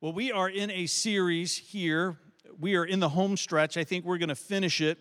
Well, we are in a series here. We are in the home stretch. I think we're going to finish it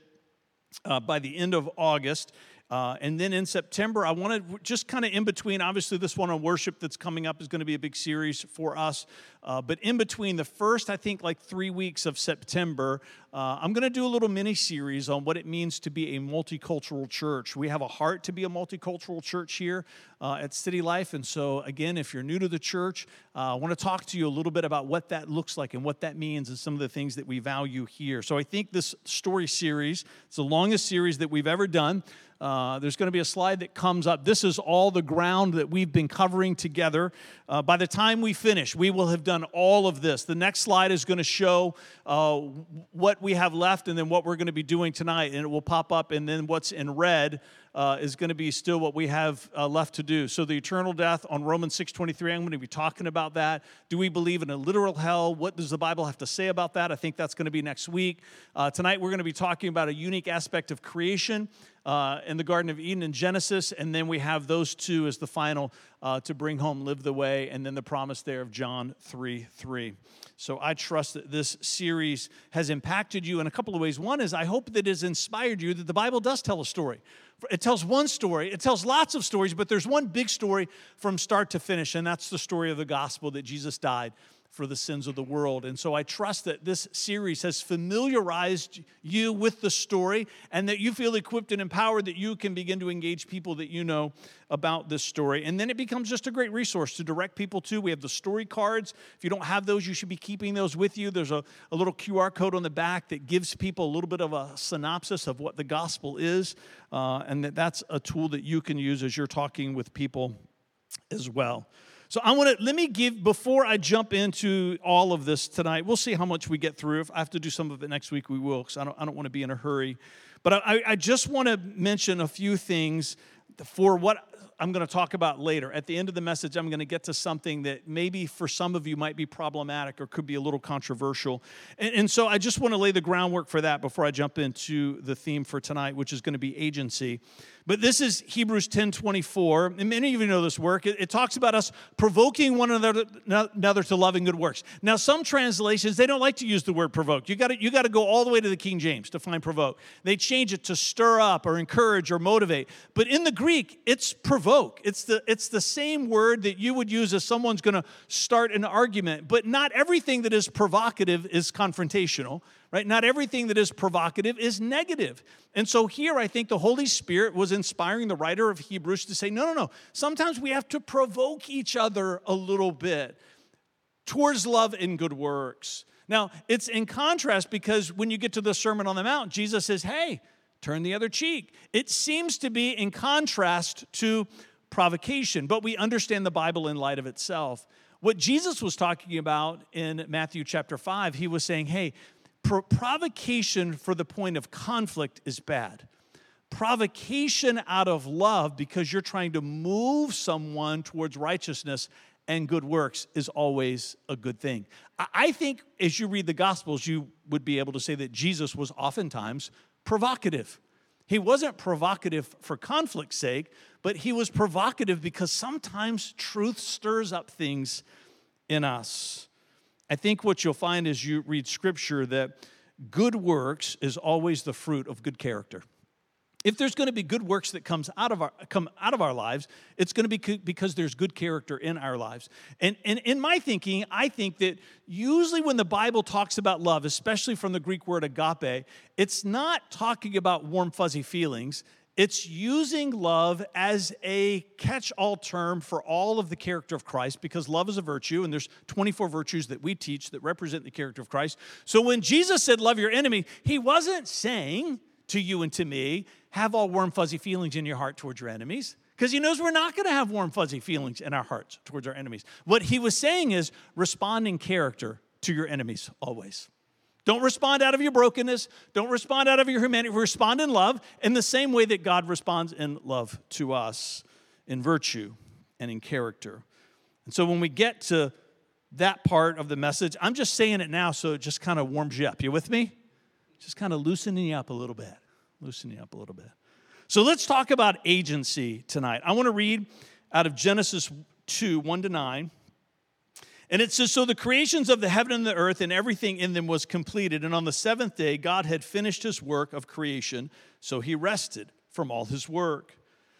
uh, by the end of August. Uh, and then in September, I want to just kind of in between. Obviously, this one on worship that's coming up is going to be a big series for us. Uh, but in between the first, I think, like three weeks of September, uh, I'm going to do a little mini series on what it means to be a multicultural church. We have a heart to be a multicultural church here uh, at City Life. And so, again, if you're new to the church, uh, I want to talk to you a little bit about what that looks like and what that means and some of the things that we value here. So, I think this story series, it's the longest series that we've ever done. Uh, there's going to be a slide that comes up. This is all the ground that we've been covering together. Uh, by the time we finish, we will have done all of this. The next slide is going to show uh, what we have left and then what we're going to be doing tonight, and it will pop up. And then what's in red uh, is going to be still what we have uh, left to do. So the eternal death on Romans 6:23, I'm going to be talking about that. Do we believe in a literal hell? What does the Bible have to say about that? I think that's going to be next week. Uh, tonight we're going to be talking about a unique aspect of creation uh, in the Garden of Eden in Genesis, and then we have those two as the final uh, to bring home Live the Way, and then the promise there of John 3 3. So I trust that this series has impacted you in a couple of ways. One is I hope that it has inspired you that the Bible does tell a story. It tells one story, it tells lots of stories, but there's one big story from start to finish, and that's the story of the gospel that Jesus died for the sins of the world. And so I trust that this series has familiarized you with the story and that you feel equipped and empowered that you can begin to engage people that you know about this story. And then it becomes just a great resource to direct people to. We have the story cards. If you don't have those, you should be keeping those with you. There's a, a little QR code on the back that gives people a little bit of a synopsis of what the gospel is, uh, and that that's a tool that you can use as you're talking with people as well. So I want to let me give before I jump into all of this tonight. We'll see how much we get through. If I have to do some of it next week, we will, because I don't, I don't want to be in a hurry. But I, I just want to mention a few things for what I'm going to talk about later. At the end of the message, I'm going to get to something that maybe for some of you might be problematic or could be a little controversial. And, and, so I just want to lay the groundwork for that before I jump into the theme for tonight, which is going to be agency. But this is Hebrews 10 24. And many of you know this work. It, it talks about us provoking one another, another to loving good works. Now, some translations, they don't like to use the word provoke. You got you to go all the way to the King James to find provoke. They change it to stir up or encourage or motivate. But in the Greek, it's provoke. It's the, it's the same word that you would use if someone's going to start an argument. But not everything that is provocative is confrontational right? Not everything that is provocative is negative. And so here I think the Holy Spirit was inspiring the writer of Hebrews to say, no, no, no. Sometimes we have to provoke each other a little bit towards love and good works. Now, it's in contrast because when you get to the Sermon on the Mount, Jesus says, hey, turn the other cheek. It seems to be in contrast to provocation, but we understand the Bible in light of itself. What Jesus was talking about in Matthew chapter 5, he was saying, hey, provocation for the point of conflict is bad. Provocation out of love because you're trying to move someone towards righteousness and good works is always a good thing. I think as you read the Gospels, you would be able to say that Jesus was oftentimes provocative. He wasn't provocative for conflict's sake, but he was provocative because sometimes truth stirs up things in us. I think what you'll find as you read scripture that good works is always the fruit of good character. If there's going to be good works that comes out of our come out of our lives, it's going to be because there's good character in our lives. And, and in my thinking, I think that usually when the Bible talks about love, especially from the Greek word agape, it's not talking about warm fuzzy feelings. It's using love as a catch all term for all of the character of Christ because love is a virtue, and there's 24 virtues that we teach that represent the character of Christ. So when Jesus said, Love your enemy, he wasn't saying to you and to me, Have all warm, fuzzy feelings in your heart towards your enemies because he knows we're not going to have warm, fuzzy feelings in our hearts towards our enemies. What he was saying is respond in character to your enemies always. Don't respond out of your brokenness. Don't respond out of your humanity. Respond in love in the same way that God responds in love to us in virtue and in character. And so when we get to that part of the message, I'm just saying it now so it just kind of warms you up. You with me? Just kind of loosening you up a little bit. Loosening you up a little bit. So let's talk about agency tonight. I want to read out of Genesis 2 1 to 9. And it says, So the creations of the heaven and the earth and everything in them was completed. And on the seventh day, God had finished his work of creation, so he rested from all his work.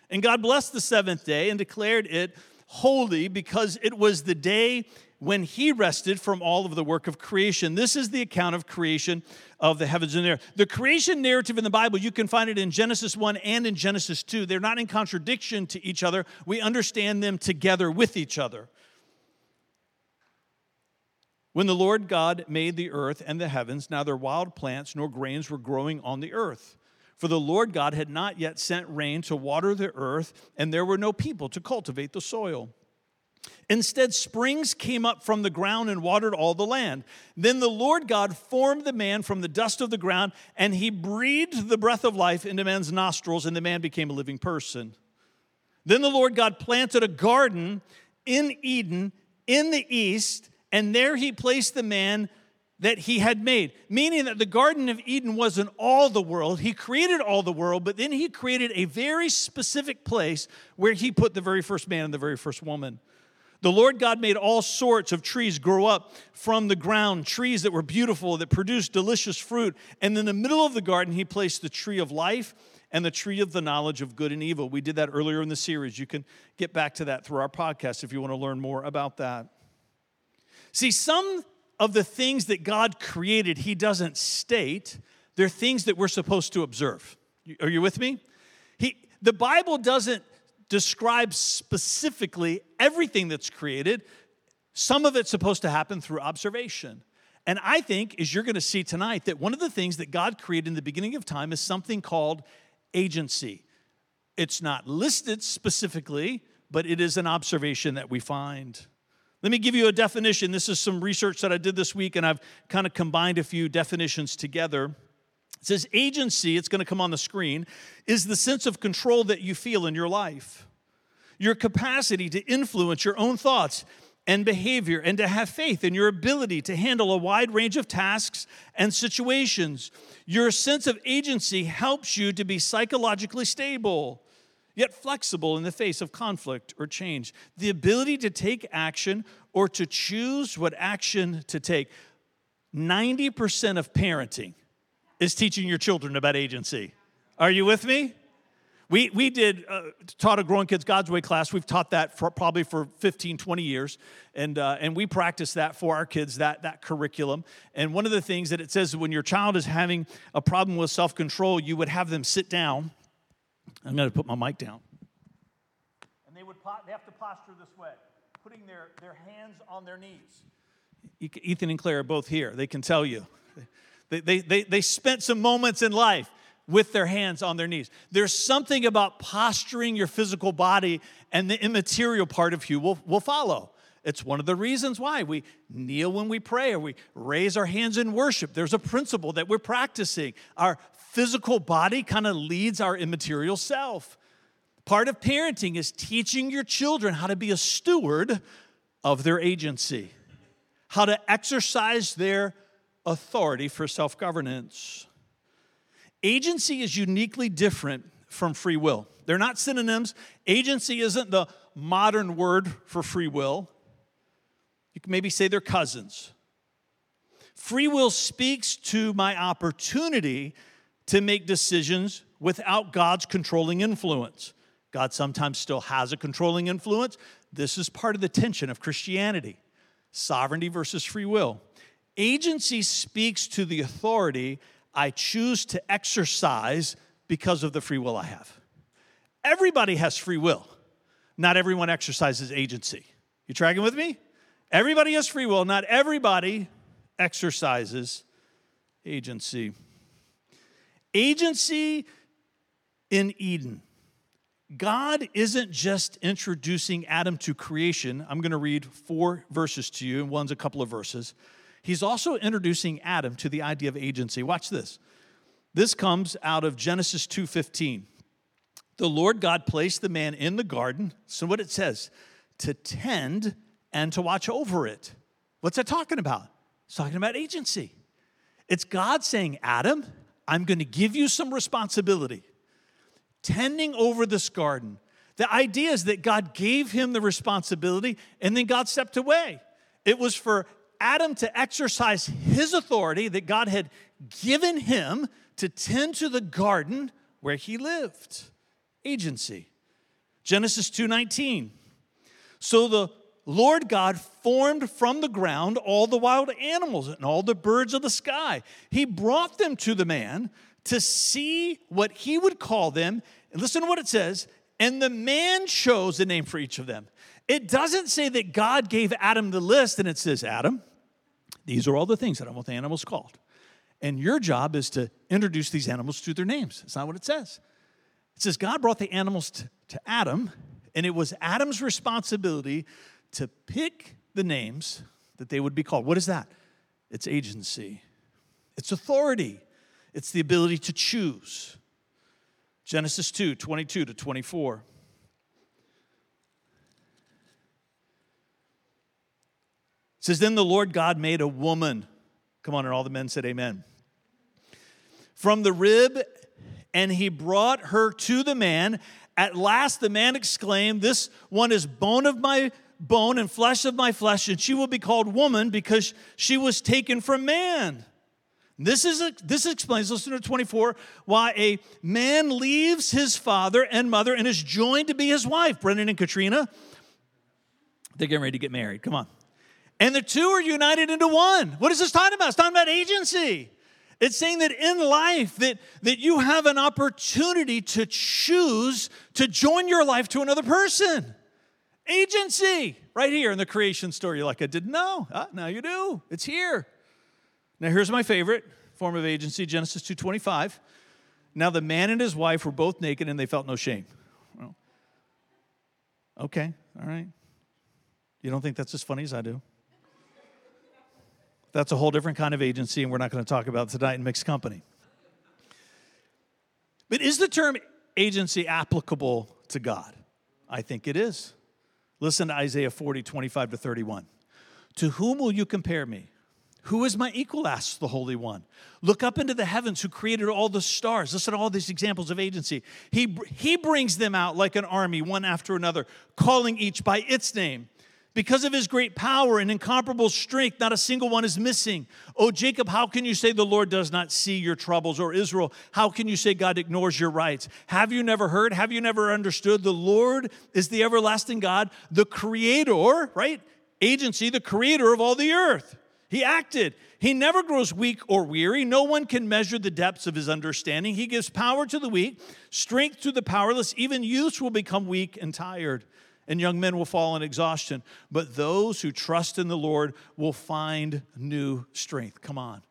And God blessed the seventh day and declared it holy because it was the day when he rested from all of the work of creation. This is the account of creation of the heavens and the earth. The creation narrative in the Bible, you can find it in Genesis 1 and in Genesis 2. They're not in contradiction to each other, we understand them together with each other. When the Lord God made the earth and the heavens, neither wild plants nor grains were growing on the earth. For the Lord God had not yet sent rain to water the earth, and there were no people to cultivate the soil. Instead, springs came up from the ground and watered all the land. Then the Lord God formed the man from the dust of the ground, and he breathed the breath of life into man's nostrils, and the man became a living person. Then the Lord God planted a garden in Eden in the east and there he placed the man that he had made, meaning that the Garden of Eden wasn't all the world. He created all the world, but then he created a very specific place where he put the very first man and the very first woman. The Lord God made all sorts of trees grow up from the ground, trees that were beautiful, that produced delicious fruit. And in the middle of the garden, he placed the tree of life and the tree of the knowledge of good and evil. We did that earlier in the series. You can get back to that through our podcast if you want to learn more about that. See, some of the things that God created, He doesn't state. They're things that we're supposed to observe. Are you with me? He, the Bible doesn't describe specifically everything that's created. Some of it's supposed to happen through observation. And I think, as you're going to see tonight, that one of the things that God created in the beginning of time is something called agency. It's not listed specifically, but it is an observation that we find. Let me give you a definition. This is some research that I did this week, and I've kind of combined a few definitions together. It says agency, it's going to come on the screen, is the sense of control that you feel in your life, your capacity to influence your own thoughts and behavior, and to have faith in your ability to handle a wide range of tasks and situations. Your sense of agency helps you to be psychologically stable yet flexible in the face of conflict or change. The ability to take action or to choose what action to take. 90% of parenting is teaching your children about agency. Are you with me? We, we did, uh, taught a Growing Kids God's Way class. We've taught that for probably for 15, 20 years. And, uh, and we practice that for our kids, that, that curriculum. And one of the things that it says when your child is having a problem with self control, you would have them sit down I'm going to put my mic down. And they would they have to posture this way, putting their, their hands on their knees. Ethan and Claire are both here. They can tell you. They, they, they, they spent some moments in life with their hands on their knees. There's something about posturing your physical body, and the immaterial part of you will, will follow. It's one of the reasons why we kneel when we pray or we raise our hands in worship. There's a principle that we're practicing. Our physical body kind of leads our immaterial self. Part of parenting is teaching your children how to be a steward of their agency, how to exercise their authority for self governance. Agency is uniquely different from free will. They're not synonyms. Agency isn't the modern word for free will. You can maybe say they're cousins. Free will speaks to my opportunity to make decisions without God's controlling influence. God sometimes still has a controlling influence. This is part of the tension of Christianity sovereignty versus free will. Agency speaks to the authority I choose to exercise because of the free will I have. Everybody has free will, not everyone exercises agency. You tracking with me? Everybody has free will, not everybody exercises agency. Agency in Eden. God isn't just introducing Adam to creation. I'm going to read four verses to you, and one's a couple of verses. He's also introducing Adam to the idea of agency. Watch this. This comes out of Genesis 2:15. The Lord God placed the man in the garden. So what it says, to tend and to watch over it. What's that talking about? It's talking about agency. It's God saying, Adam, I'm going to give you some responsibility. Tending over this garden. The idea is that God gave him the responsibility and then God stepped away. it was for Adam to exercise his authority that God had given him to tend to the garden where he lived. Agency. Genesis 2:19. So the Lord God formed from the ground all the wild animals and all the birds of the sky. He brought them to the man to see what he would call them. And listen to what it says. And the man chose a name for each of them. It doesn't say that God gave Adam the list and it says, Adam, these are all the things that I want the animals called. And your job is to introduce these animals to their names. That's not what it says. It says God brought the animals to Adam, and it was Adam's responsibility to pick the names that they would be called. What is that? It's agency, it's authority, it's the ability to choose. Genesis 2 22 to 24. It says, Then the Lord God made a woman. Come on, and all the men said, Amen. From the rib, and he brought her to the man. At last the man exclaimed, This one is bone of my bone and flesh of my flesh, and she will be called woman because she was taken from man. This, is this explains, listen to 24, why a man leaves his father and mother and is joined to be his wife. Brendan and Katrina, they're getting ready to get married. Come on. And the two are united into one. What is this talking about? It's talking about agency. It's saying that in life that, that you have an opportunity to choose to join your life to another person. Agency, right here in the creation story. You're like, I didn't know. Ah, now you do. It's here. Now here's my favorite form of agency, Genesis 2:25. Now the man and his wife were both naked and they felt no shame. Well, okay, all right. You don't think that's as funny as I do? That's a whole different kind of agency, and we're not going to talk about tonight in mixed company. But is the term agency applicable to God? I think it is. Listen to Isaiah 40, 25 to 31. To whom will you compare me? Who is my equal? asks the Holy One. Look up into the heavens who created all the stars. Listen to all these examples of agency. He, he brings them out like an army, one after another, calling each by its name. Because of his great power and incomparable strength, not a single one is missing. Oh, Jacob, how can you say the Lord does not see your troubles? Or Israel, how can you say God ignores your rights? Have you never heard? Have you never understood? The Lord is the everlasting God, the creator, right? Agency, the creator of all the earth. He acted. He never grows weak or weary. No one can measure the depths of his understanding. He gives power to the weak, strength to the powerless. Even youths will become weak and tired and young men will fall in exhaustion. But those who trust in the Lord will find new strength. Come on.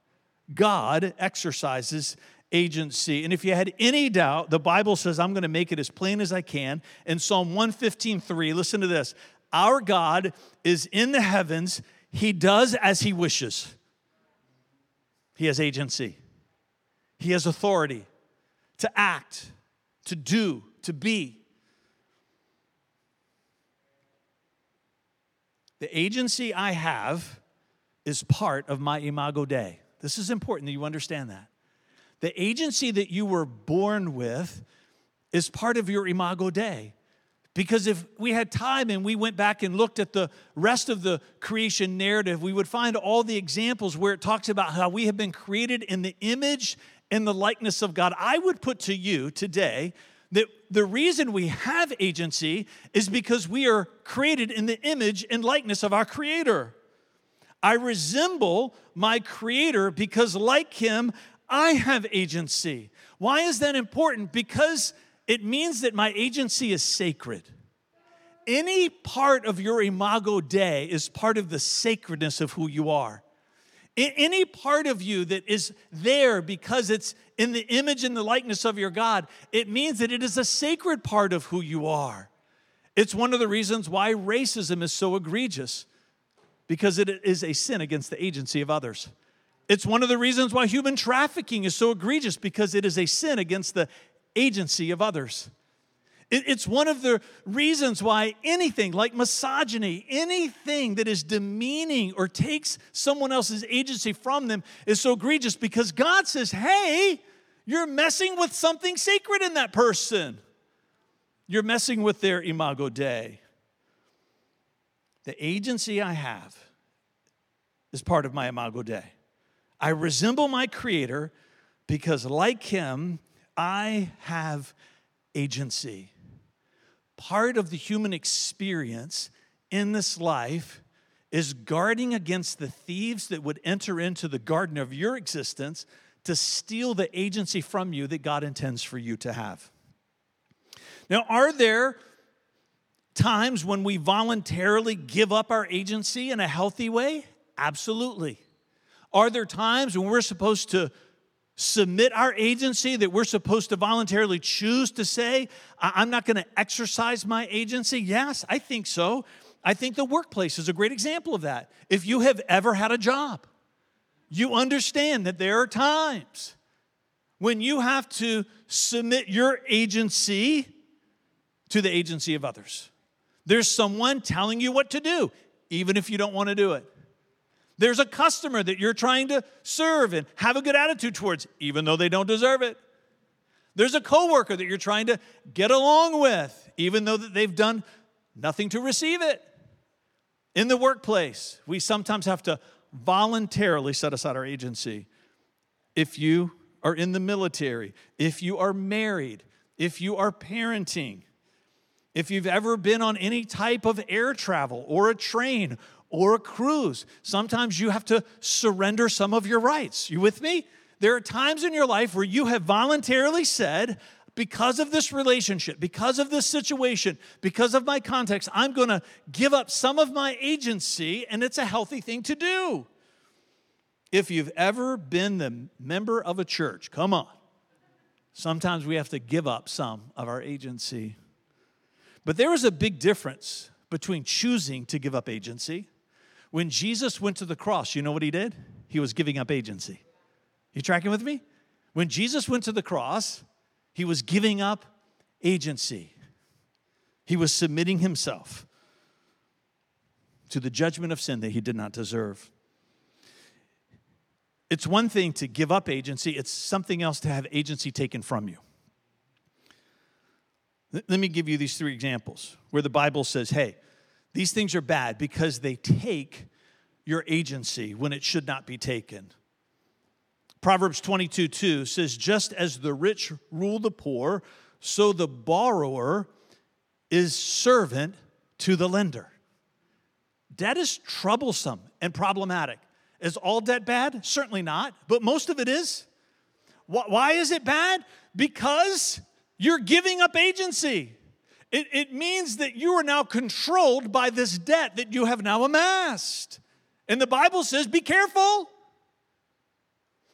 God exercises agency. And if you had any doubt, the Bible says, I'm going to make it as plain as I can. In Psalm 115:3, listen to this. Our God is in the heavens, He does as He wishes. He has agency, He has authority to act, to do, to be. The agency I have is part of my imago Dei. This is important that you understand that. The agency that you were born with is part of your imago Dei. Because if we had time and we went back and looked at the rest of the creation narrative, we would find all the examples where it talks about how we have been created in the image and the likeness of God. I would put to you today that the reason we have agency is because we are created in the image and likeness of our Creator. I resemble my Creator because, like Him, I have agency. Why is that important? Because it means that my agency is sacred. Any part of your imago Dei is part of the sacredness of who you are. Any part of you that is there because it's in the image and the likeness of your God, it means that it is a sacred part of who you are. It's one of the reasons why racism is so egregious, because it is a sin against the agency of others. It's one of the reasons why human trafficking is so egregious, because it is a sin against the agency of others. It's one of the reasons why anything like misogyny, anything that is demeaning or takes someone else's agency from them is so egregious because God says, hey, you're messing with something sacred in that person. You're messing with their imago Dei. The agency I have is part of my Imago Dei. I resemble my Creator because, like Him, I have agency. Part of the human experience in this life is guarding against the thieves that would enter into the garden of your existence to steal the agency from you that God intends for you to have. Now, are there times when we voluntarily give up our agency in a healthy way? Absolutely. Are there times when we're supposed to submit our agency, that we're supposed to voluntarily choose to say, I'm not going to exercise my agency? Yes, I think so. I think the workplace is a great example of that. If you have ever had a job, you understand that there are times when you have to submit your agency to the agency of others. There's someone telling you what to do, even if you don't want to do it. There's a customer that you're trying to serve and have a good attitude towards, even though they don't deserve it. There's a coworker that you're trying to get along with, even though that they've done nothing to receive it. In the workplace, we sometimes have to voluntarily set aside our agency. If you are in the military, if you are married, if you are parenting, if you've ever been on any type of air travel or a train or a cruise, sometimes you have to surrender some of your rights. You with me? There are times in your life where you have voluntarily said, because of this relationship, because of this situation, because of my context, I'm going to give up some of my agency, and it's a healthy thing to do. If you've ever been the member of a church, come on. Sometimes we have to give up some of our agency. But there is a big difference between choosing to give up agency. When Jesus went to the cross, you know what he did? He was giving up agency. You tracking with me? When Jesus went to the cross, he was giving up agency. He was submitting himself to the judgment of sin that he did not deserve. It's one thing to give up agency, it's something else to have agency taken from you. Let me give you these three examples where the Bible says, hey, these things are bad because they take your agency when it should not be taken. Proverbs 22 2 says, Just as the rich rule the poor, so the borrower is servant to the lender. Debt is troublesome and problematic. Is all debt bad? Certainly not, but most of it is. Why is it bad? Because you're giving up agency. It, it means that you are now controlled by this debt that you have now amassed. And the Bible says, be careful.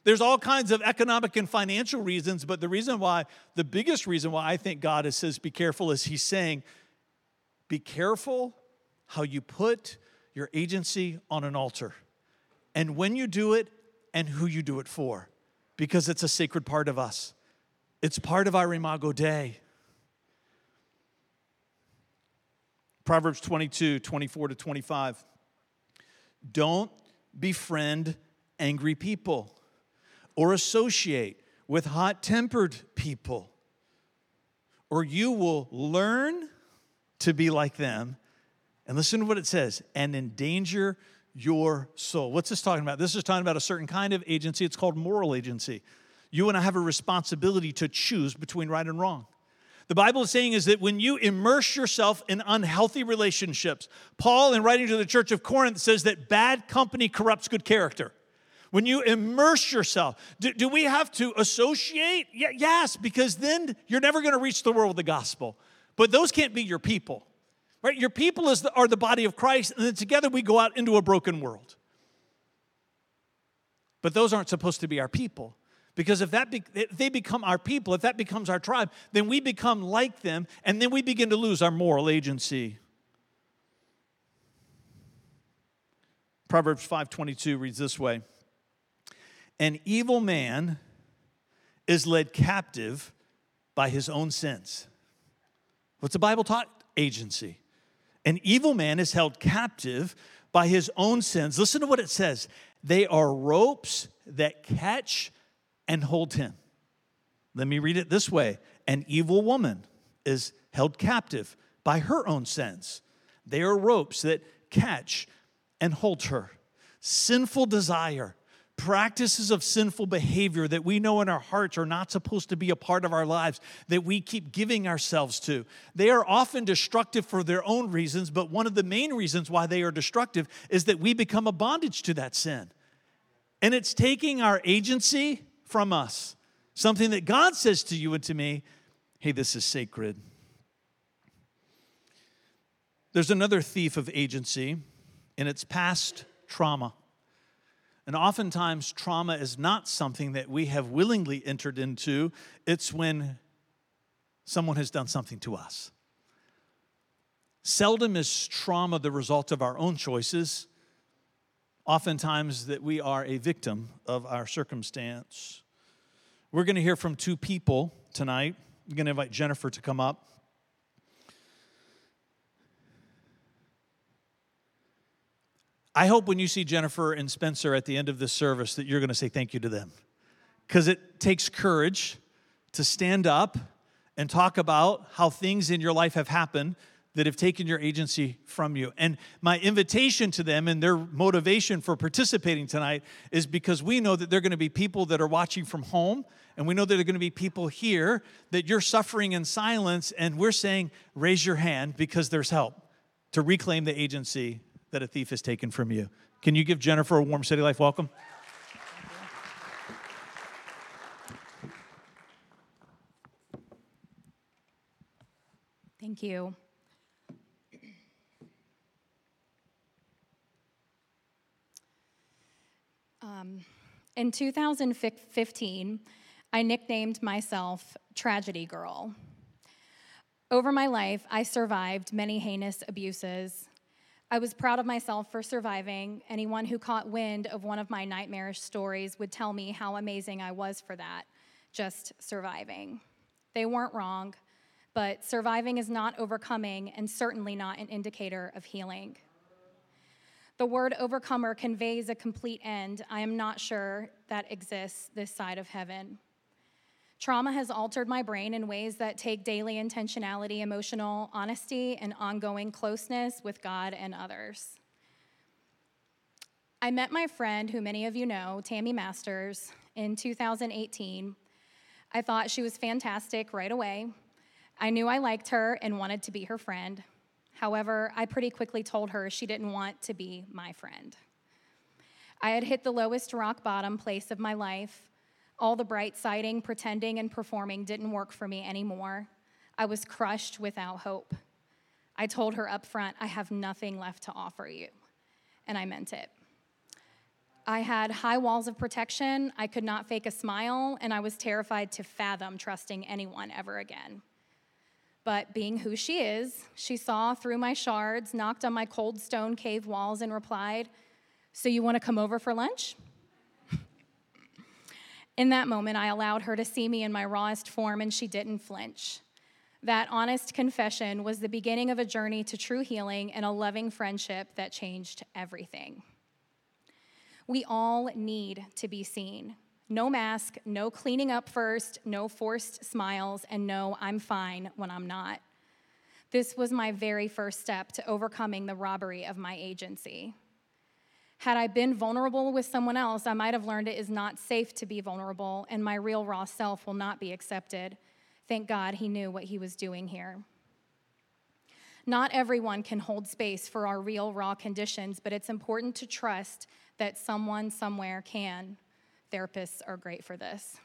There's all kinds of economic and financial reasons, but the reason why, the biggest reason why I think God is, says be careful is He's saying, be careful how you put your agency on an altar and when you do it and who you do it for, because it's a sacred part of us. It's part of our Imago Dei. Proverbs 22, 24 to 25. Don't befriend angry people or associate with hot tempered people, or you will learn to be like them. And listen to what it says and endanger your soul. What's this talking about? This is talking about a certain kind of agency. It's called moral agency. You and I have a responsibility to choose between right and wrong. The Bible is saying is that when you immerse yourself in unhealthy relationships, Paul, in writing to the church of Corinth, says that bad company corrupts good character. When you immerse yourself, do, do we have to associate? Yeah, yes, because then you're never going to reach the world with the gospel. But those can't be your people, right? Your people is the, are the body of Christ, and then together we go out into a broken world. But those aren't supposed to be our people. Because if, that be, if they become our people, if that becomes our tribe, then we become like them, and then we begin to lose our moral agency. Proverbs 5:22 reads this way: an evil man is led captive by his own sins. What's the Bible taught? Agency. An evil man is held captive by his own sins. Listen to what it says they are ropes that catch and hold him. Let me read it this way An evil woman is held captive by her own sins. They are ropes that catch and hold her. sinful desire, practices of sinful behavior that we know in our hearts are not supposed to be a part of our lives that we keep giving ourselves to. They are often destructive for their own reasons, but one of the main reasons why they are destructive is that we become a bondage to that sin. And it's taking our agency from us. Something that God says to you and to me hey, this is sacred. There's another thief of agency, and it's past trauma. And oftentimes, trauma is not something that we have willingly entered into, it's when someone has done something to us. Seldom is trauma the result of our own choices, oftentimes, that we are a victim of our circumstance. We're going to hear from two people tonight. I'm going to invite Jennifer to come up. I hope when you see Jennifer and Spencer at the end of this service that you're going to say thank you to them. Because it takes courage to stand up and talk about how things in your life have happened that have taken your agency from you. And my invitation to them and their motivation for participating tonight is because we know that there are going to be people that are watching from home, and we know that there are going to be people here that you're suffering in silence, and we're saying, raise your hand because there's help to reclaim the agency that a thief has taken from you. Can you give Jennifer a warm City Life welcome? Thank you. Um, in 2015, I nicknamed myself Tragedy Girl. Over my life, I survived many heinous abuses. I was proud of myself for surviving. Anyone who caught wind of one of my nightmarish stories would tell me how amazing I was for that, just surviving. They weren't wrong, but surviving is not overcoming and certainly not an indicator of healing. The word overcomer conveys a complete end. I am not sure that exists this side of heaven. Trauma has altered my brain in ways that take daily intentionality, emotional honesty, and ongoing closeness with God and others. I met my friend, who many of you know, Tammy Masters, in 2018. I thought she was fantastic right away. I knew I liked her and wanted to be her friend. However, I pretty quickly told her she didn't want to be my friend. I had hit the lowest rock bottom place of my life. All the bright siding, pretending, and performing didn't work for me anymore. I was crushed without hope. I told her up front, I have nothing left to offer you. And I meant it. I had high walls of protection. I could not fake a smile, and I was terrified to fathom trusting anyone ever again. But being who she is, she saw through my shards, knocked on my cold stone cave walls, and replied, So you want to come over for lunch? in that moment, I allowed her to see me in my rawest form, and she didn't flinch. That honest confession was the beginning of a journey to true healing and a loving friendship that changed everything. We all need to be seen. No mask, no cleaning up first, no forced smiles, and no, I'm fine when I'm not. This was my very first step to overcoming the robbery of my agency. Had I been vulnerable with someone else, I might have learned it is not safe to be vulnerable, and my real raw self will not be accepted. Thank God he knew what he was doing here. Not everyone can hold space for our real, raw conditions, but it's important to trust that someone somewhere can. Therapists are great for this.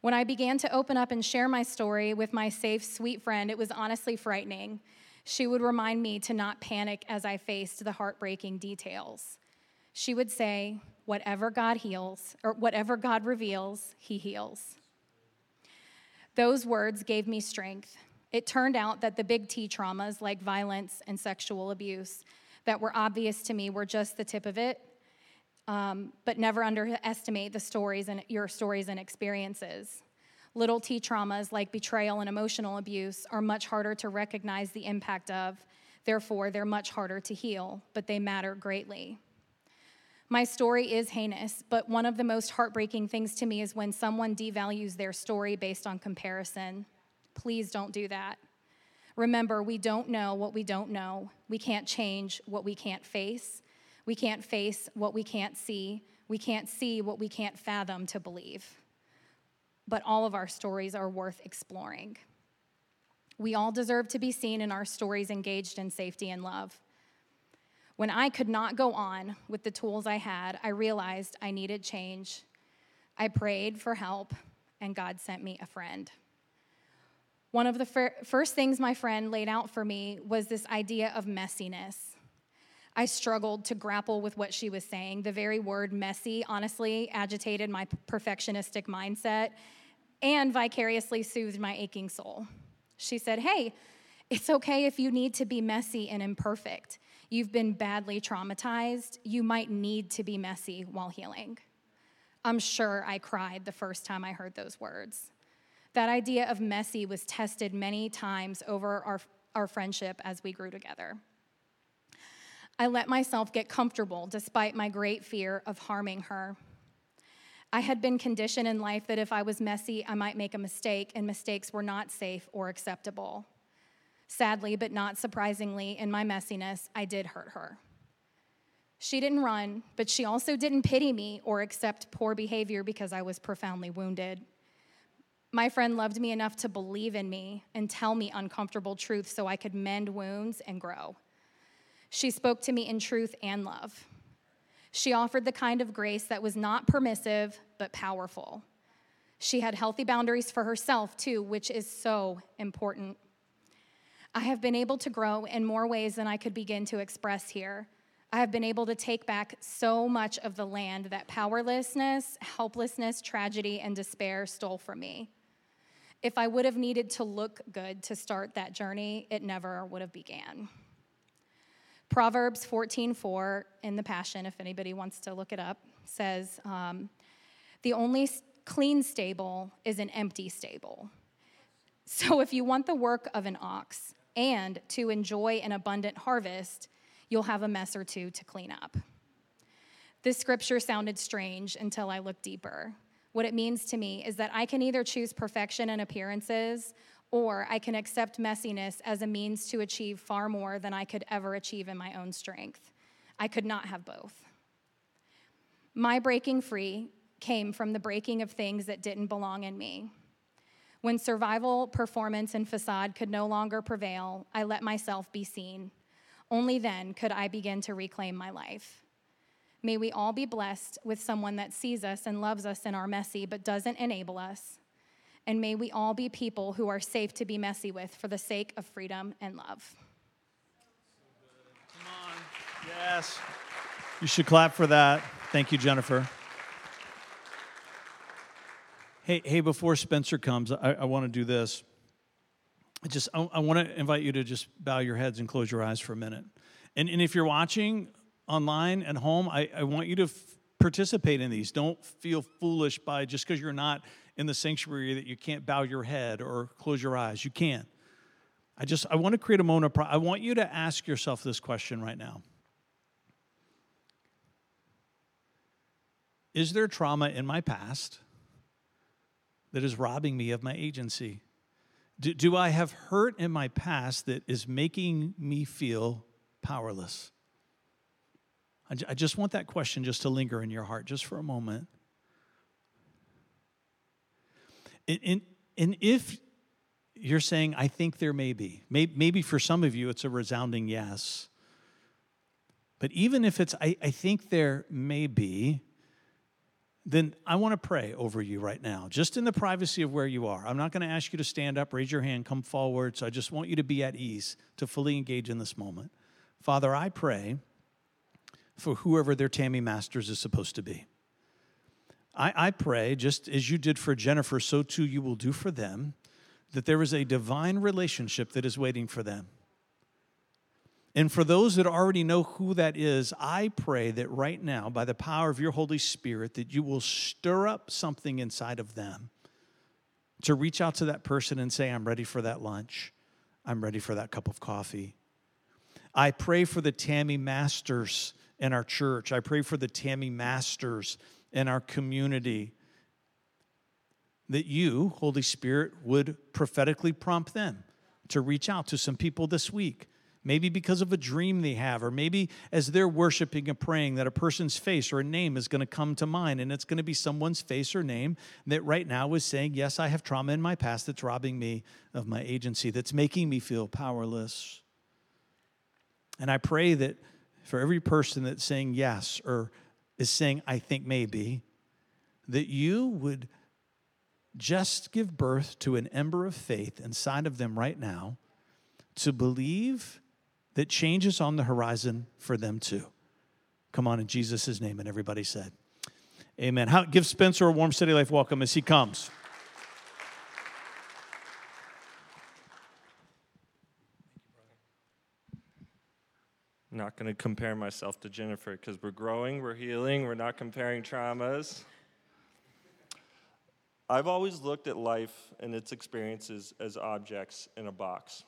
When I began to open up and share my story with my safe, sweet friend, it was honestly frightening. She would remind me to not panic as I faced the heartbreaking details. She would say, Whatever God heals, or whatever God reveals, He heals. Those words gave me strength. It turned out that the big T traumas, like violence and sexual abuse, that were obvious to me were just the tip of it, um, but never underestimate the stories and your stories and experiences. Little t traumas like betrayal and emotional abuse are much harder to recognize the impact of, therefore, they're much harder to heal, but they matter greatly. My story is heinous, but one of the most heartbreaking things to me is when someone devalues their story based on comparison. Please don't do that. Remember, we don't know what we don't know. We can't change what we can't face. We can't face what we can't see. We can't see what we can't fathom to believe. But all of our stories are worth exploring. We all deserve to be seen in our stories engaged in safety and love. When I could not go on with the tools I had, I realized I needed change. I prayed for help, and God sent me a friend. One of the fir- first things my friend laid out for me was this idea of messiness. I struggled to grapple with what she was saying. The very word messy, honestly, agitated my perfectionistic mindset and vicariously soothed my aching soul. She said, Hey, it's okay if you need to be messy and imperfect. You've been badly traumatized. You might need to be messy while healing. I'm sure I cried the first time I heard those words. That idea of messy was tested many times over our, our friendship as we grew together. I let myself get comfortable despite my great fear of harming her. I had been conditioned in life that if I was messy, I might make a mistake, and mistakes were not safe or acceptable. Sadly, but not surprisingly, in my messiness, I did hurt her. She didn't run, but she also didn't pity me or accept poor behavior because I was profoundly wounded. My friend loved me enough to believe in me and tell me uncomfortable truths so I could mend wounds and grow. She spoke to me in truth and love. She offered the kind of grace that was not permissive, but powerful. She had healthy boundaries for herself, too, which is so important. I have been able to grow in more ways than I could begin to express here. I have been able to take back so much of the land that powerlessness, helplessness, tragedy, and despair stole from me. If I would have needed to look good to start that journey, it never would have began. Proverbs 14:4 in the Passion, if anybody wants to look it up, says, um, "The only clean stable is an empty stable." So if you want the work of an ox and to enjoy an abundant harvest, you'll have a mess or two to clean up. This scripture sounded strange until I looked deeper. What it means to me is that I can either choose perfection and appearances, or I can accept messiness as a means to achieve far more than I could ever achieve in my own strength. I could not have both. My breaking free came from the breaking of things that didn't belong in me. When survival, performance, and facade could no longer prevail, I let myself be seen. Only then could I begin to reclaim my life. May we all be blessed with someone that sees us and loves us in our messy but doesn't enable us. And may we all be people who are safe to be messy with for the sake of freedom and love. Come on. Yes. You should clap for that. Thank you, Jennifer. Hey, hey, before Spencer comes, I, I want to do this. I just I, I want to invite you to just bow your heads and close your eyes for a minute. And, and if you're watching online at home, I, I want you to f- participate in these. Don't feel foolish by just because you're not in the sanctuary that you can't bow your head or close your eyes. You can. I just I want to create a moment of. I want you to ask yourself this question right now. Is there trauma in my past that is robbing me of my agency? Do, do I have hurt in my past that is making me feel powerless? I just want that question just to linger in your heart just for a moment. And, and, if you're saying, I think there may be, maybe, maybe for some of you it's a resounding yes. But even if it's, I, I think there may be, then I want to pray over you right now, just in the privacy of where you are. I'm not going to ask you to stand up, raise your hand, come forward. So I just want you to be at ease to fully engage in this moment. Father, I pray for whoever their Tammy Masters is supposed to be. I, I pray, just as you did for Jennifer, so too you will do for them, that there is a divine relationship that is waiting for them. And for those that already know who that is, I pray that right now, by the power of your Holy Spirit, that you will stir up something inside of them to reach out to that person and say, I'm ready for that lunch. I'm ready for that cup of coffee. I pray for the Tammy Masters in our church. I pray for the Tammy Masters in our community that you, Holy Spirit, would prophetically prompt them to reach out to some people this week maybe because of a dream they have, or maybe as they're worshiping and praying that a person's face or a name is going to come to mind, and it's going to be someone's face or name that right now is saying, Yes, I have trauma in my past that's robbing me of my agency, that's making me feel powerless. And I pray that for every person that's saying yes or is saying, I think maybe, that you would just give birth to an ember of faith inside of them right now to believe that change is on the horizon for them too. Come on in Jesus' name. And everybody said, Amen. How, give Spencer a warm City Life welcome as he comes. Going to compare myself to Jennifer because we're growing, we're healing, we're not comparing traumas. I've always looked at life and its experiences as objects in a box.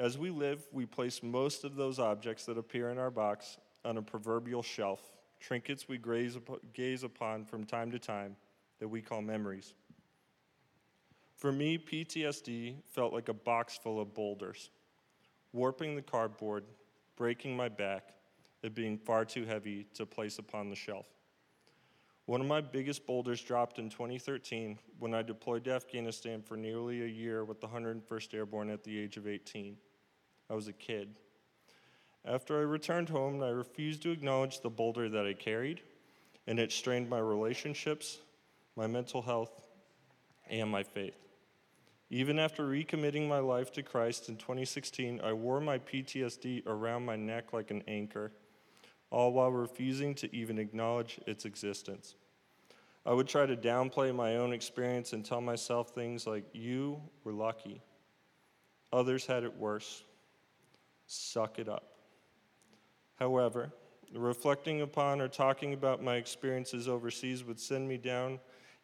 As we live, we place most of those objects that appear in our box on a proverbial shelf, trinkets we gaze upon from time to time that we call memories. For me, PTSD felt like a box full of boulders, warping the cardboard, breaking my back, it being far too heavy to place upon the shelf. One of my biggest boulders dropped in 2013 when I deployed to Afghanistan for nearly a year with the 101st Airborne at the age of 18. I was a kid. After I returned home, I refused to acknowledge the boulder that I carried, and it strained my relationships, my mental health, and my faith. Even after recommitting my life to Christ in 2016, I wore my PTSD around my neck like an anchor, all while refusing to even acknowledge its existence. I would try to downplay my own experience and tell myself things like, You were lucky. Others had it worse. Suck it up. However, reflecting upon or talking about my experiences overseas would send me down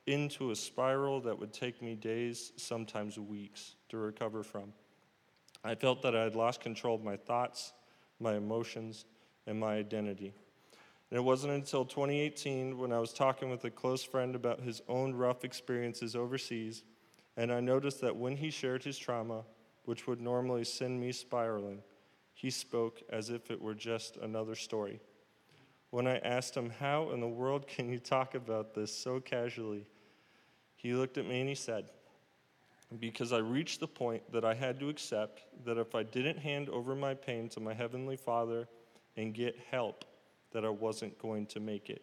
into a spiral that would take me days, sometimes weeks, to recover from. I felt that I had lost control of my thoughts, my emotions, and my identity. And it wasn't until 2018 when I was talking with a close friend about his own rough experiences overseas, and I noticed that when he shared his trauma, which would normally send me spiraling, he spoke as if it were just another story. When I asked him, How in the world can you talk about this so casually? He looked at me and he said, Because I reached the point that I had to accept that if I didn't hand over my pain to my Heavenly Father and get help, that I wasn't going to make it.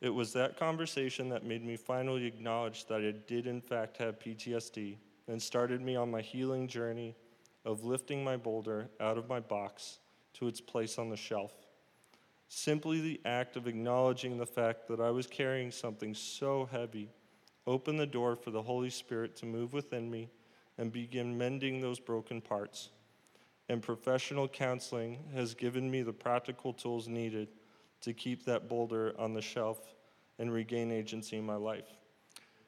It was that conversation that made me finally acknowledge that I did, in fact, have PTSD and started me on my healing journey of lifting my boulder out of my box to its place on the shelf. Simply the act of acknowledging the fact that I was carrying something so heavy opened the door for the Holy Spirit to move within me and begin mending those broken parts. And professional counseling has given me the practical tools needed to keep that boulder on the shelf and regain agency in my life.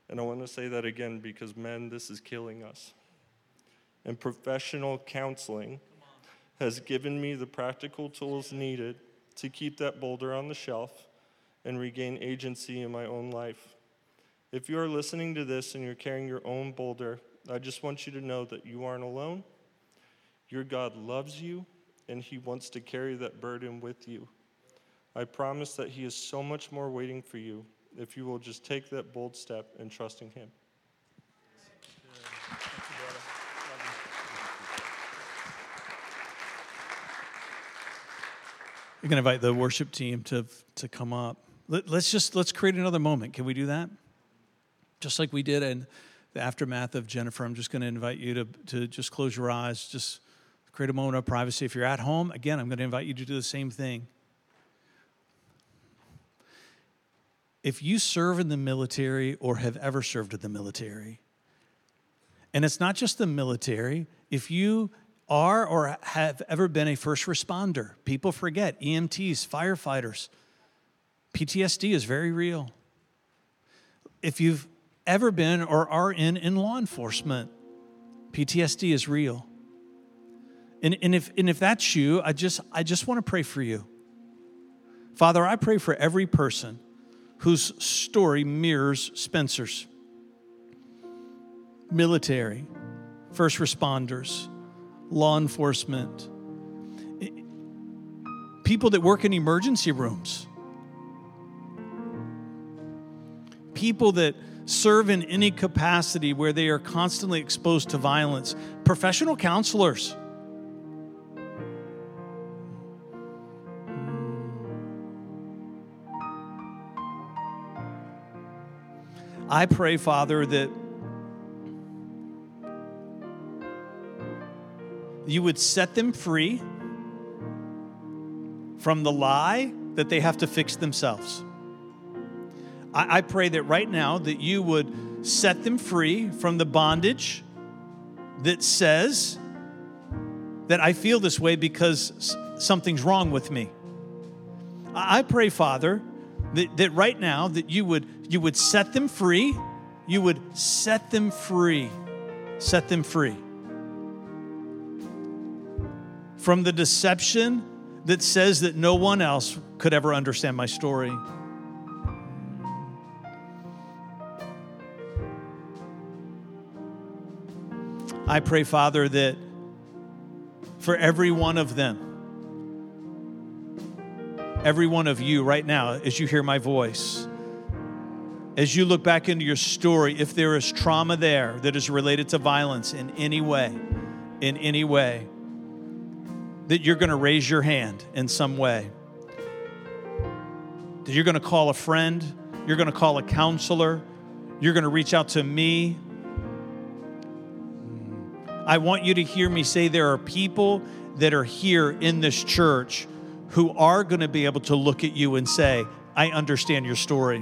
And I want to say that again because, men, this is killing us. And professional counseling has given me the practical tools needed to keep that boulder on the shelf and regain agency in my own life. If you are listening to this and you're carrying your own boulder, I just want you to know that you aren't alone. Your God loves you and He wants to carry that burden with you. I promise that He is so much more waiting for you if you will just take that bold step in Him. We're going to invite the worship team to, to come up. Let, us just let's create another moment. Can we do that? Just like we did in the aftermath of Jennifer, I'm just going to invite you to, to just close your eyes, just create a moment of privacy. If you're at home, again, I'm going to invite you to do the same thing. If you serve in the military or have ever served in the military, and it's not just the military, if you are or have ever been a first responder. People forget EMTs, firefighters. PTSD is very real. If you've ever been or are in in law enforcement, PTSD is real. And, and, if, and if that's you, I just, I just want to pray for you. Father, I pray for every person whose story mirrors Spencer's military, first responders, law enforcement, people that work in emergency rooms, people that serve in any capacity where they are constantly exposed to violence, professional counselors. I pray, Father, that you would set them free from the lie that they have to fix themselves. I, I, pray that right now that you would set them free from the bondage that says that I feel this way because something's wrong with me. I, I pray, Father, that, that right now that you would you would set them free. You would set them free. Set them free from the deception that says that no one else could ever understand my story. I pray, Father, that for every one of them, every one of you right now, as you hear my voice, as you look back into your story, if there is trauma there that is related to violence in any way, in any way, that you're going to raise your hand in some way. That you're going to call a friend, you're going to call a counselor, you're going to reach out to me. I want you to hear me say there are people that are here in this church who are going to be able to look at you and say, I understand your story.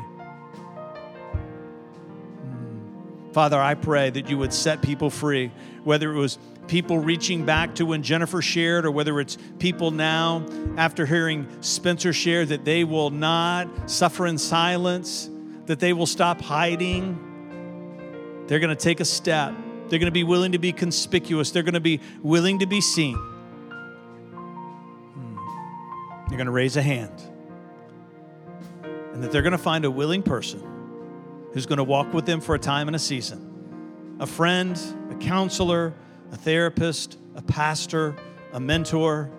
Hmm. Father, I pray that you would set people free, whether it was people reaching back to when Jennifer shared, or whether it's people now after hearing Spencer share that they will not suffer in silence, that they will stop hiding. They're going to take a step. They're going to be willing to be conspicuous. They're going to be willing to be seen. They're going to raise a hand. And that they're going to find a willing person who's going to walk with them for a time and a season a friend, a counselor, a therapist, a pastor, a mentor.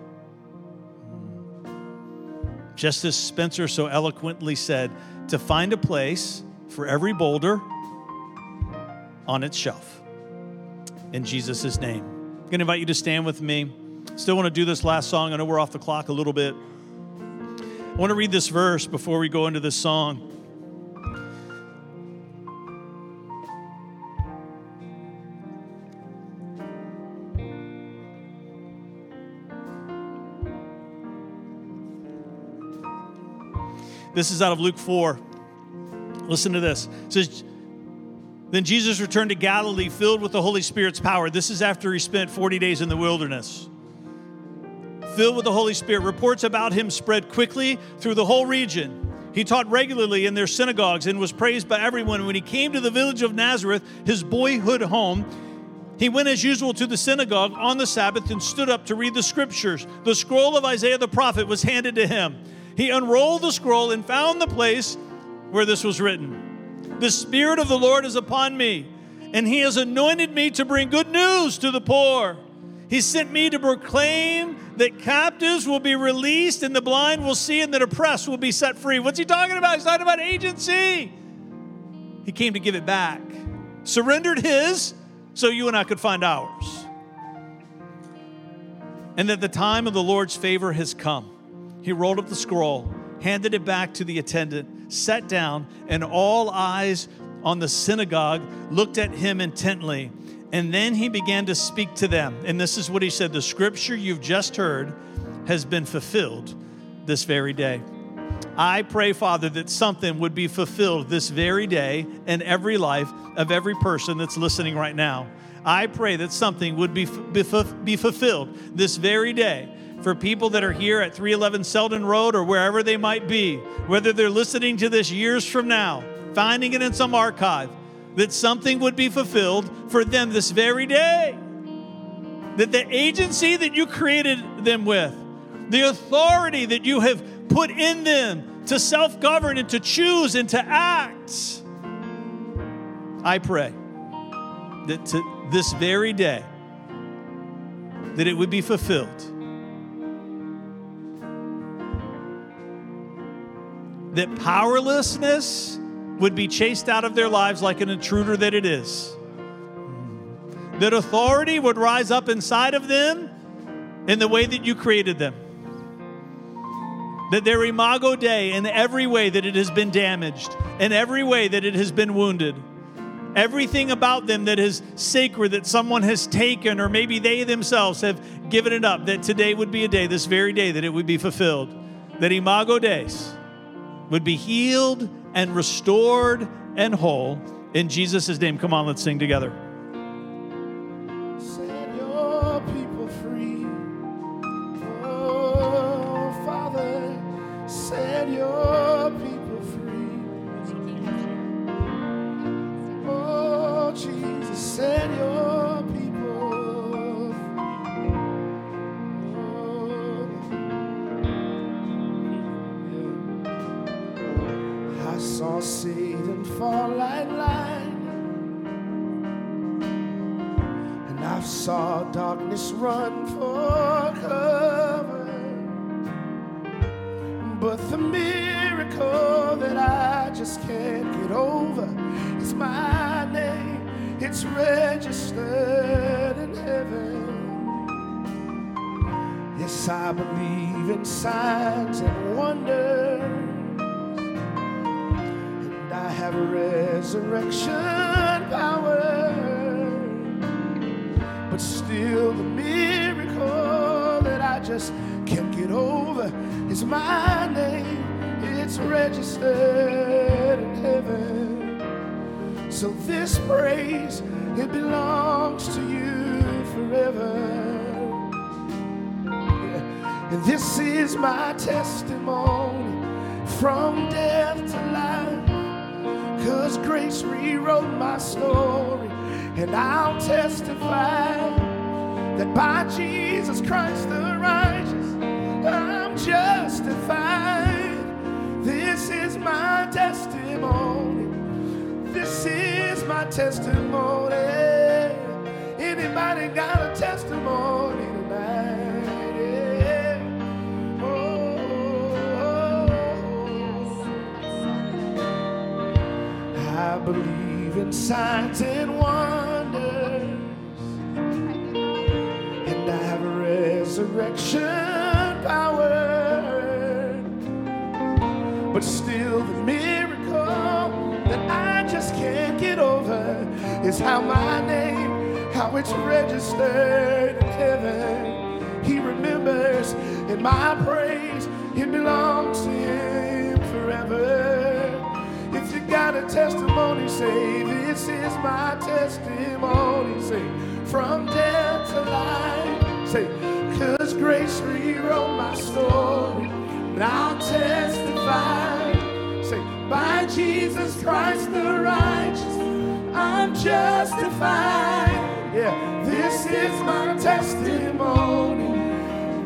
Just as Spencer so eloquently said, to find a place for every boulder on its shelf. In Jesus' name. I'm going to invite you to stand with me. Still want to do this last song. I know we're off the clock a little bit. I want to read this verse before we go into this song. This is out of Luke 4. Listen to this. It says, Then Jesus returned to Galilee filled with the Holy Spirit's power. This is after he spent 40 days in the wilderness. Filled with the Holy Spirit, reports about him spread quickly through the whole region. He taught regularly in their synagogues and was praised by everyone. When he came to the village of Nazareth, his boyhood home, he went as usual to the synagogue on the Sabbath and stood up to read the scriptures. The scroll of Isaiah the prophet was handed to him. He unrolled the scroll and found the place where this was written The Spirit of the Lord is upon me, and He has anointed me to bring good news to the poor. He sent me to proclaim that captives will be released and the blind will see and the oppressed will be set free. What's he talking about? He's talking about agency. He came to give it back, surrendered his so you and I could find ours. And that the time of the Lord's favor has come. He rolled up the scroll, handed it back to the attendant, sat down, and all eyes on the synagogue looked at him intently. And then he began to speak to them. And this is what he said The scripture you've just heard has been fulfilled this very day. I pray, Father, that something would be fulfilled this very day in every life of every person that's listening right now. I pray that something would be, be, be fulfilled this very day for people that are here at 311 Selden Road or wherever they might be, whether they're listening to this years from now, finding it in some archive, that something would be fulfilled for them this very day. That the agency that you created them with, the authority that you have put in them to self govern and to choose and to act, I pray that to this very day, that it would be fulfilled that powerlessness would be chased out of their lives like an intruder that it is. That authority would rise up inside of them in the way that you created them. That their imago Dei, in every way that it has been damaged, in every way that it has been wounded, everything about them that is sacred that someone has taken, or maybe they themselves have given it up, that today would be a day, this very day, that it would be fulfilled. That imago Dei would be healed and restored and whole. In Jesus' name, come on, let's sing together. Saw darkness run for cover. But the miracle that I just can't get over is my name. It's registered in heaven. Yes, I believe in signs and wonders. And I have resurrection power still the miracle that I just can't get over is my name. It's registered in heaven. So this praise, it belongs to you forever. And this is my testimony from death to life. Cause grace rewrote my story, and I'll testify that by Jesus Christ the righteous, I'm justified. This is my testimony. This is my testimony. Anybody got a testimony tonight? Oh. I believe in signs and wonders, resurrection power. But still, the miracle that I just can't get over is how my name, how it's registered in heaven. He remembers, and my praise, it belongs to Him forever. If you got a testimony, say, This is my testimony. Say, From death to life. Cause grace rewrote my story. And I'll testify. Say, By Jesus Christ the righteous, I'm justified. Yeah, this is my testimony.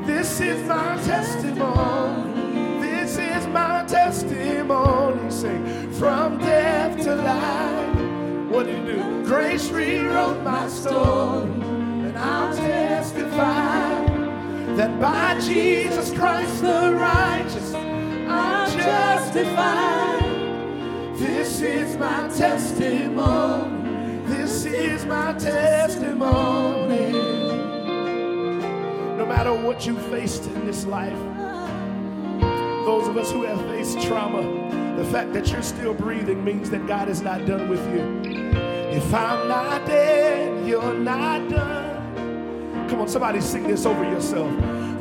This is my testimony. This is my testimony. Say, from death to life. What do you do? Grace rewrote my story, and I'll testify that by Jesus Christ the righteous, I'm justified. This is my testimony. This is my testimony. No matter what you faced in this life, those of us who have faced trauma, the fact that you're still breathing means that God is not done with you. If I'm not dead, you're not done. Come on, somebody sing this over yourself.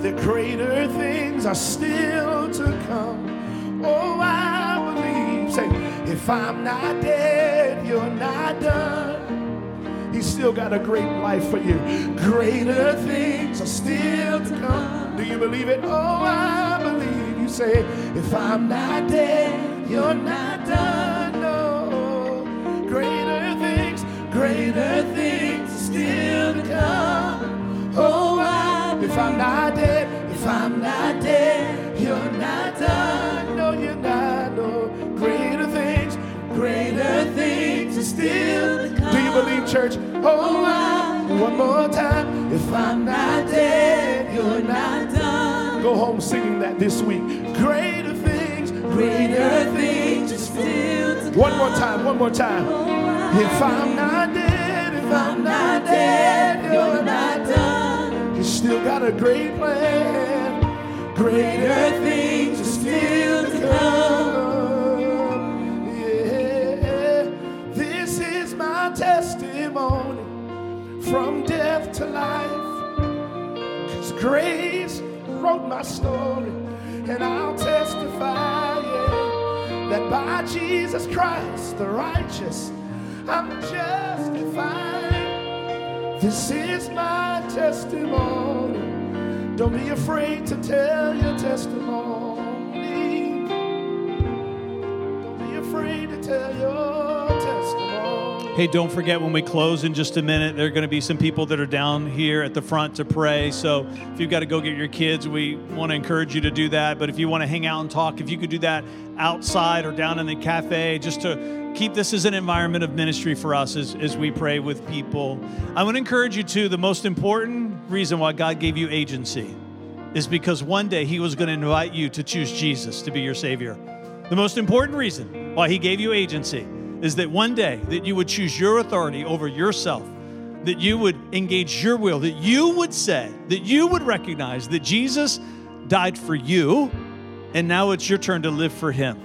The greater things are still to come. Oh, I believe. Say, if I'm not dead, you're not done. He's still got a great life for you. Greater things are still to come. Do you believe it? Oh, I believe. You say, if I'm not dead, you're not done. No. Greater things, greater things church? Oh, I, one more time. If I'm not dead, you're not done. Go home singing that this week. Greater things, Greater things are still to One more time, one more time. Oh, if I'm not dead, if I'm not dead, you're not done. You still got a great plan. Greater things are still to come. From death to life. Cause grace wrote my story, and I'll testify, yeah, that by Jesus Christ, the righteous, I'm justified. This is my testimony. Don't be afraid to tell your testimony. Don't be afraid to tell your. Hey, don't forget when we close in just a minute, there are going to be some people that are down here at the front to pray. So if you've got to go get your kids, we want to encourage you to do that. But if you want to hang out and talk, if you could do that outside or down in the cafe, just to keep this as an environment of ministry for us as, as we pray with people. I want to encourage you to the most important reason why God gave you agency is because one day He was going to invite you to choose Jesus to be your Savior. The most important reason why He gave you agency is that one day that you would choose your authority over yourself that you would engage your will that you would say that you would recognize that jesus died for you and now it's your turn to live for him.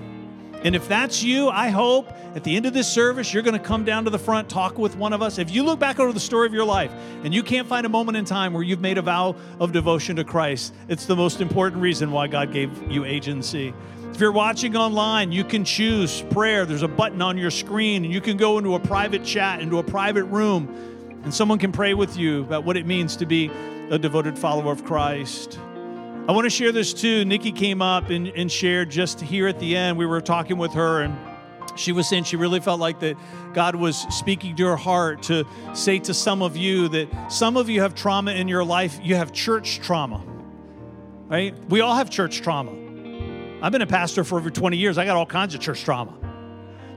And if that's you i hope at the end of this service you're going to come down to the front talk with one of us. If you look back over the story of your life and you can't find a moment in time where you've made a vow of devotion to christ it's the most important reason why god gave you agency if you're watching online, you can choose prayer. There's a button on your screen, and you can go into a private chat, into a private room, and someone can pray with you about what it means to be a devoted follower of Christ. I want to share this too. Nikki came up and, and shared just here at the end. We were talking with her, and she was saying she really felt like that God was speaking to her heart to say to some of you that some of you have trauma in your life. You have church trauma, right? We all have church trauma. I've been a pastor for over 20 years. I got all kinds of church trauma.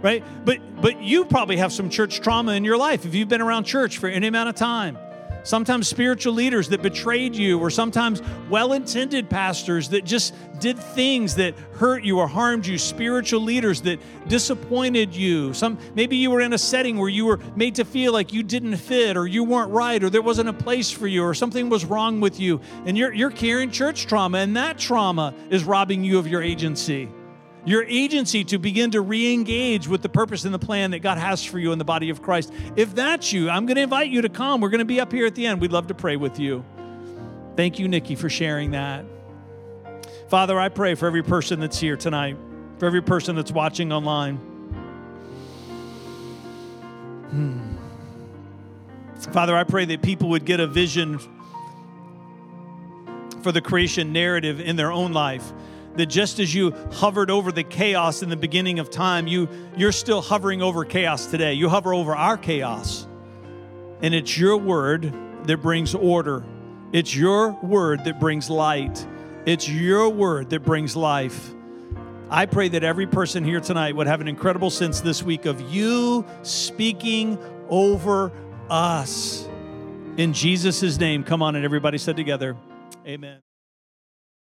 Right? But but you probably have some church trauma in your life if you've been around church for any amount of time. Sometimes spiritual leaders that betrayed you, or sometimes well intended pastors that just did things that hurt you or harmed you, spiritual leaders that disappointed you. Some maybe you were in a setting where you were made to feel like you didn't fit or you weren't right or there wasn't a place for you or something was wrong with you. And you're you're carrying church trauma, and that trauma is robbing you of your agency your agency to begin to re engage with the purpose and the plan that God has for you in the body of Christ. If that's you, I'm going to invite you to come. We're going to be up here at the end. We'd love to pray with you. Thank you, Nikki, for sharing that. Father, I pray for every person that's here tonight, for every person that's watching online. Hmm. Father, I pray that people would get a vision for the creation narrative in their own life that just as you hovered over the chaos in the beginning of time, you, you're still hovering over chaos today. You hover over our chaos. And it's your word that brings order, it's your word that brings light, it's your word that brings life. I pray that every person here tonight would have an incredible sense this week of you speaking over us. In Jesus' name, come on, and everybody said together, Amen.